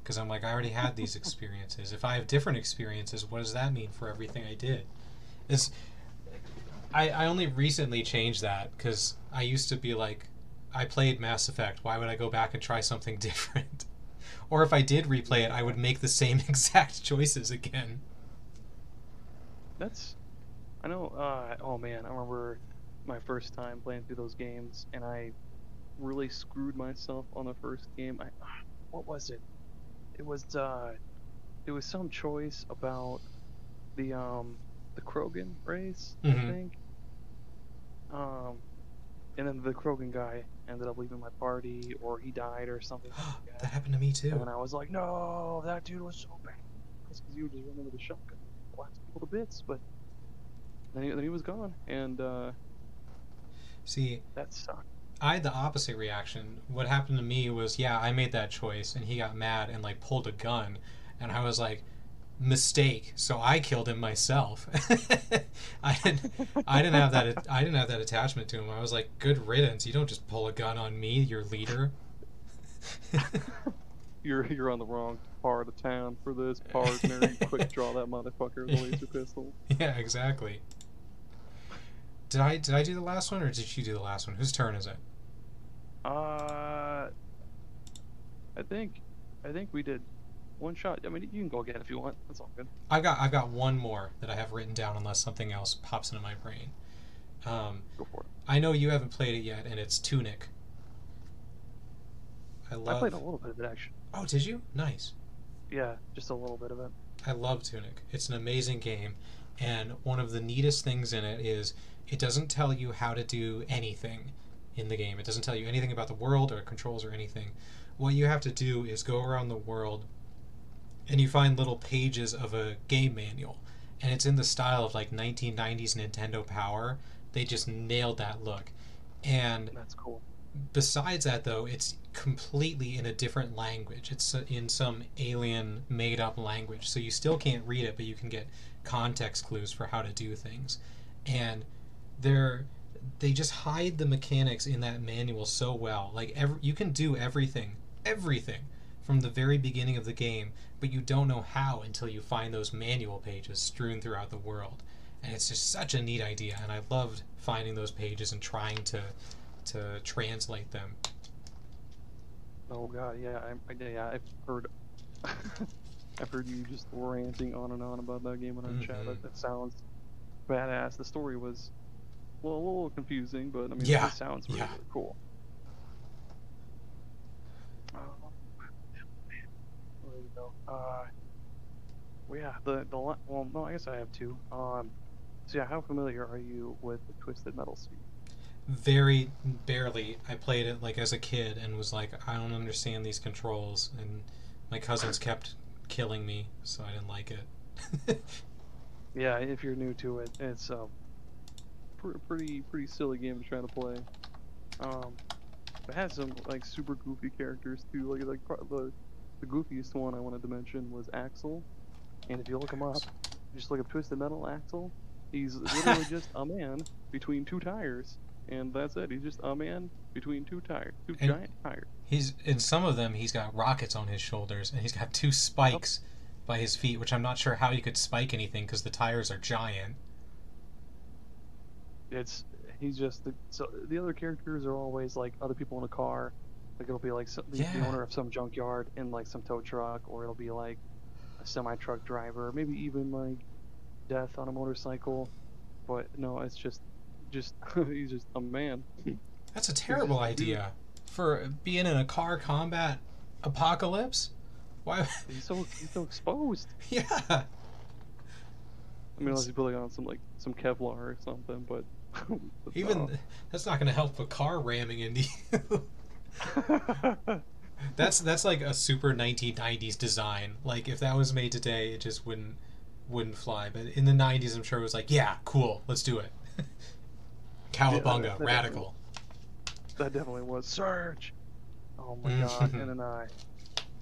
because I'm like I already had these [laughs] experiences. If I have different experiences, what does that mean for everything I did? It's I, I only recently changed that because I used to be like, I played Mass Effect. Why would I go back and try something [laughs] different? Or if I did replay it, I would make the same [laughs] exact choices again. That's, I know. Uh, oh man, I remember my first time playing through those games, and I really screwed myself on the first game. I, [sighs] what was it? It was uh, it was some choice about the um, the Krogan race, I Mhm. think. Um, and then the Krogan guy ended up leaving my party, or he died, or something. like [gasps] that happened to me too. and I was like, no, that dude was so bad. Because you would just run into the shotgun, blast people to bits. But then he, then he was gone, and uh, See, that sucked. I had the opposite reaction. What happened to me was, yeah, I made that choice, and he got mad and like pulled a gun, and I was like, mistake. So I killed him myself. [laughs] I didn't. I didn't have that. I didn't have that attachment to him. I was like, good riddance. You don't just pull a gun on me, your leader. [laughs] You're you're on the wrong part of town for this partner. You quick draw that motherfucker with a laser pistol. [laughs] yeah, exactly. Did I did I do the last one or did you do the last one? Whose turn is it? Uh, I think, I think we did one shot. I mean, you can go again if you want. That's all good. I've got I've got one more that I have written down unless something else pops into my brain. Um, Go for it. I know you haven't played it yet, and it's Tunic. I love. I played a little bit of it actually. Oh, did you? Nice. Yeah, just a little bit of it. I love Tunic. It's an amazing game, and one of the neatest things in it is it doesn't tell you how to do anything in the game. It doesn't tell you anything about the world or controls or anything. What you have to do is go around the world and you find little pages of a game manual, and it's in the style of like 1990s Nintendo Power. They just nailed that look, and That's cool. besides that though it's completely in a different language it's uh, in some alien made up language so you still can't read it but you can get context clues for how to do things. And they're they just hide the mechanics in that manual so well. Like every, you can do everything everything from the very beginning of the game but you don't know how until you find those manual pages strewn throughout the world. And it's just such a neat idea and i loved finding those pages and trying to to translate them. Oh god, yeah, I, yeah, I've heard, [laughs] I've heard you just ranting on and on about that game on our chat. Mhm. That, that sounds badass. The story was, well, a little confusing, but I mean, Yeah, it sounds really, yeah. really cool. Oh, there you go. Uh, well, yeah, the the well, no, I guess I have two. Um, so yeah, how familiar are you with the Twisted Metal series? Very barely. I played it like as a kid and was like, I don't understand these controls, and my cousins kept killing me, so I didn't like it. [laughs] Yeah, if you're new to it, it's a pr- pretty pretty silly game to try to play. Um, it has some like super goofy characters too. Like like the the goofiest one I wanted to mention was Axel, and if you look him up, just look at Twisted Metal Axel. He's literally [laughs] just a man between two tires, and that's it. He's just a man between two tires, two And- giant tires. he's in some of them. He's got rockets on his shoulders, and he's got two spikes by his feet, which I'm not sure how you could spike anything because the tires are giant. it's he's just the, so the other characters are always like other people in a car like it'll be like some, the, the owner of some junkyard in like some tow truck or it'll be like a semi truck driver maybe even like death on a motorcycle but no it's just just [laughs] he's just a man That's a terrible idea for being in a car combat apocalypse. Why? [laughs] he's so he's so exposed yeah. i mean unless you put like on some like some kevlar or something but [laughs] Even no. that's not going to help a car ramming into you. that's that's like a super 1990s design. Like if that was made today, it just wouldn't wouldn't fly. But in the 90s, I'm sure it was like, yeah, cool, let's do it. Cowabunga, that- that radical. That definitely was Surge. Oh my [laughs] god! And then I,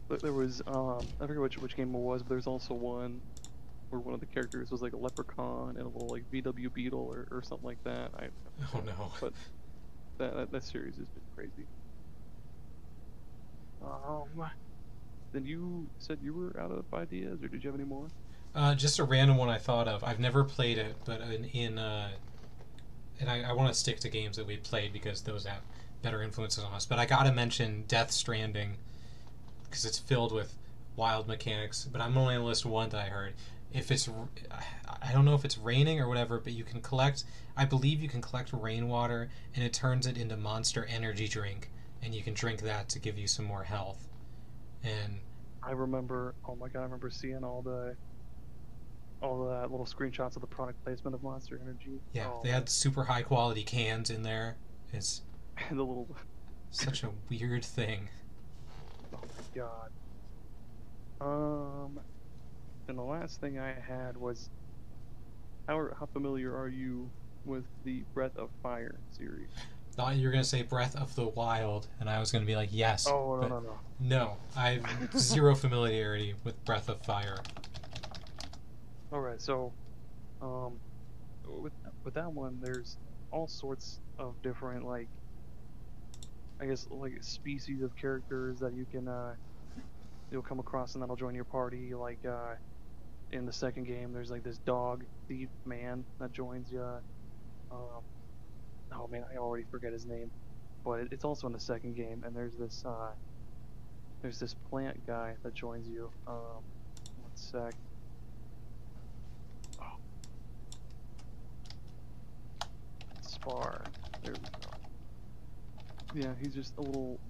but there was um I forget which which game it was, but there's also one where one of the characters was like a leprechaun and a little like VW Beetle or, or something like that. I Oh no. but that that, that series has been crazy. Um, then you said you were out of ideas, or did you have any more? Uh, just a random one I thought of. I've never played it, but in, in uh, and I, I want to stick to games that we played because those have better influences on us. But I gotta mention Death Stranding because it's filled with wild mechanics. But I'm only gonna list one that I heard. If it's, I don't know if it's raining or whatever, but you can collect. I believe you can collect rainwater, and it turns it into Monster Energy drink, and you can drink that to give you some more health. And I remember. Oh my god! I remember seeing all the all the little screenshots of the product placement of Monster Energy. yeah, Oh, they had super high quality cans in there. It's and [laughs] the little Such a [laughs] weird thing. Oh my god. Um, and the last thing I had was, how how familiar are you with the Breath of Fire series? Thought you were gonna say Breath of the Wild, and I was gonna be like, yes. Oh no no no. no. I have [laughs] zero familiarity with Breath of Fire. All right, so, um, with with that one, there's all sorts of different like, I guess like species of characters that you can uh, you'll come across and that'll join your party. Like uh, in the second game, there's like this dog thief man that joins you. Um, oh man, I already forget his name, but it, it's also in the second game. And there's this uh, there's this plant guy that joins you. Um, one sec. Spar. There we go. Yeah, he's just a little.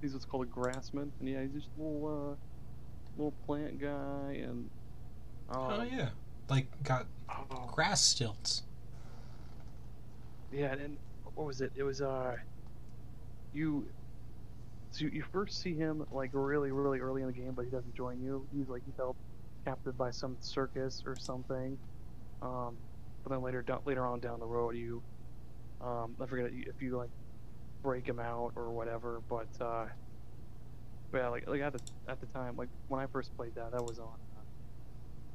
He's what's called a grassman, and yeah, he's just a little, uh, little plant guy, and. Oh um, yeah, like got oh, grass stilts. Yeah, and what was it? It was uh, you. so you, you first see him like really, really early in the game, but he doesn't join you. He's like he's held captive by some circus or something. Um, but then later, down, later on down the road, you, um, I forget if you like break them out or whatever. But uh, yeah, like like at the at the time, like when I first played that, that was on.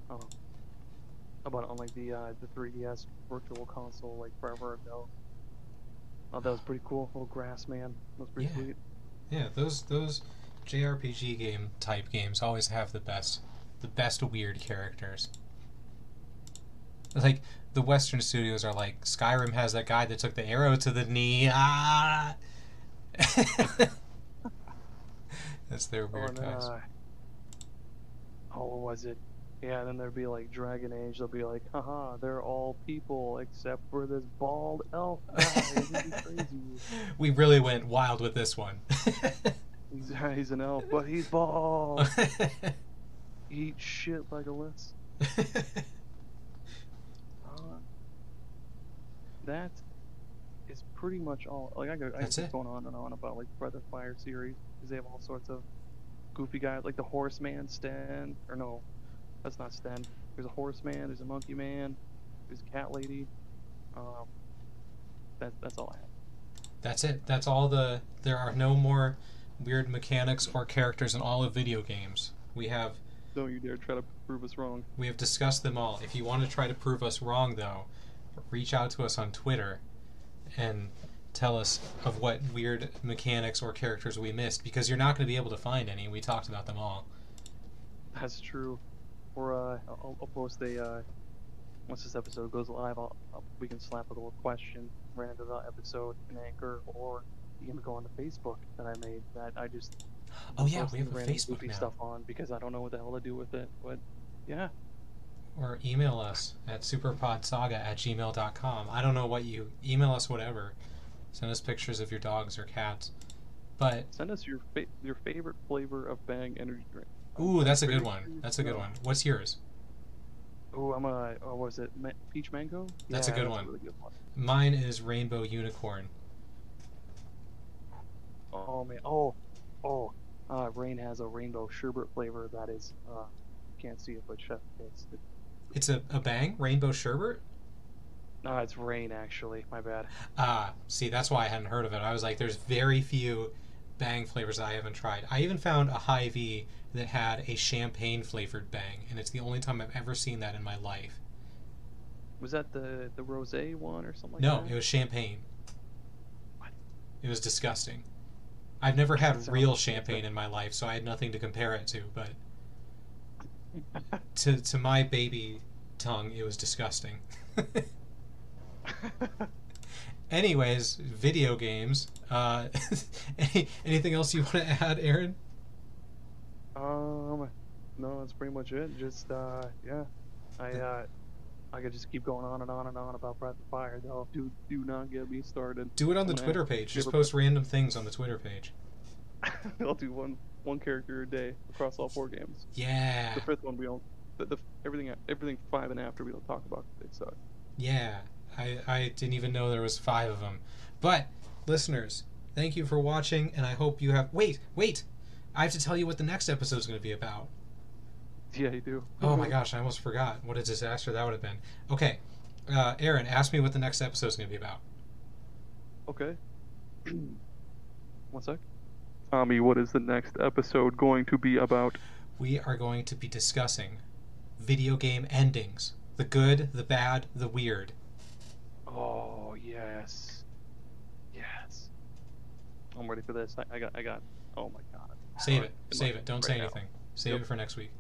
Uh, um, about on like the uh, the 3DS Virtual Console like forever ago. Oh, that was pretty cool. Little grass man. That was pretty Yeah. sweet. Yeah, those those JRPG game type games always have the best the best weird characters. Like the Western studios are like Skyrim has that guy that took the arrow to the knee. Ah. [laughs] That's their Or weird guys. uh, oh, what was it? Yeah, then there'd be like Dragon Age. They'll be like, haha, they're all people except for this bald elf guy. Isn't he crazy? [laughs] we really went wild with this one. [laughs] He's, he's an elf, but he's bald. Eat shit like a list. Uh, that is pretty much all. Like I go, I keep going on and on about like Breath of Fire series because they have all sorts of goofy guys, like the Horseman Sten, or no, that's not Sten. There's a Horseman. There's a Monkey Man. There's a Cat Lady. Um, that, that's all I have. That's it. That's all the. There are no more weird mechanics or characters in all of video games. We have Don't you dare try to prove us wrong. we have discussed them all. If you want to try to prove us wrong, though, reach out to us on Twitter and tell us of what weird mechanics or characters we missed because you're not going to be able to find any. We talked about them all. That's true. Or uh, I'll, I'll post a uh, once this episode goes live, I'll, I'll, we can slap a little question right into the episode in Anchor, or you can go on the Facebook that I made that I just Oh yeah, we have a Facebook now. stuff on because I don't know what the hell to do with it. But yeah, Or email us at superpodsaga at gmail.com. I don't know what you email us whatever. Send us pictures of your dogs or cats. But send us your fa- your favorite flavor of Bang energy drink. ooh, that's a good one. That's a good one. What's yours? Oh, I'm a. Oh, what was it Ma- peach mango? That's a good that's one. really good one. Mine is rainbow unicorn. Oh man. Oh, oh. Uh, Reign has a rainbow sherbet flavor that is. Uh, can't see it, but chef kiss. It, It's a, a bang rainbow sherbet. no, it's Reign actually. My bad. Ah, see, that's why I hadn't heard of it. I was like, there's very few bang flavors that I haven't tried. I even found a Hy-Vee that had a champagne flavored bang, and it's the only time I've ever seen that in my life. Was that the the rosé one or something like No, it was champagne. What? It was disgusting. I've never had real champagne in my life, so I had nothing to compare it to. But [laughs] to to my baby tongue, it was disgusting. Anyways, video games. Uh, [laughs] any, anything else you want to add, Aaron? um, no, that's pretty much it. Just uh, yeah, I uh, I could just keep going on and on and on about Breath of Fire though. Do do not get me started. Do it on the Twitter page. Just post random things on the Twitter page. [laughs] I'll do one one character a day across all four games. Yeah, The fifth one we don't. The, the everything everything five and after we don't talk about. They suck. yeah. I I didn't even know there was five of them. But listeners, thank you for watching, and I hope you have. Wait, wait. I have to tell you what the next episode is going to be about. Yeah, you do. Oh my gosh, I almost forgot. What a disaster that would have been. Okay, uh, Aaron, ask me what the next episode is going to be about. Okay. [clears throat] One sec. Tommy, what is the next episode going to be about? We are going to be discussing video game endings the good, the bad, the weird. Oh yes, yes. I'm ready for this. I, I got, I got. Oh my god. Save it. Save it. Don't right say now. anything. Save Yep. it for next week.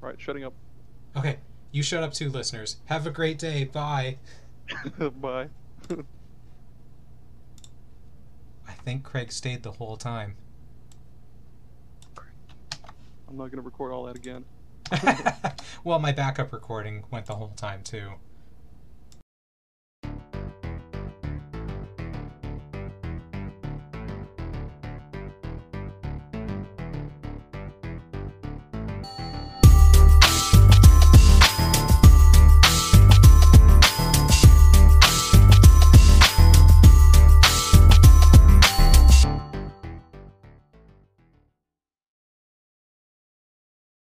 Right, shutting up. Okay, you shut up too, listeners. Have a great day. Bye. [laughs] Bye. I think Craig stayed the whole time. I'm not gonna record all that again. [laughs] well, my backup recording went the whole time too.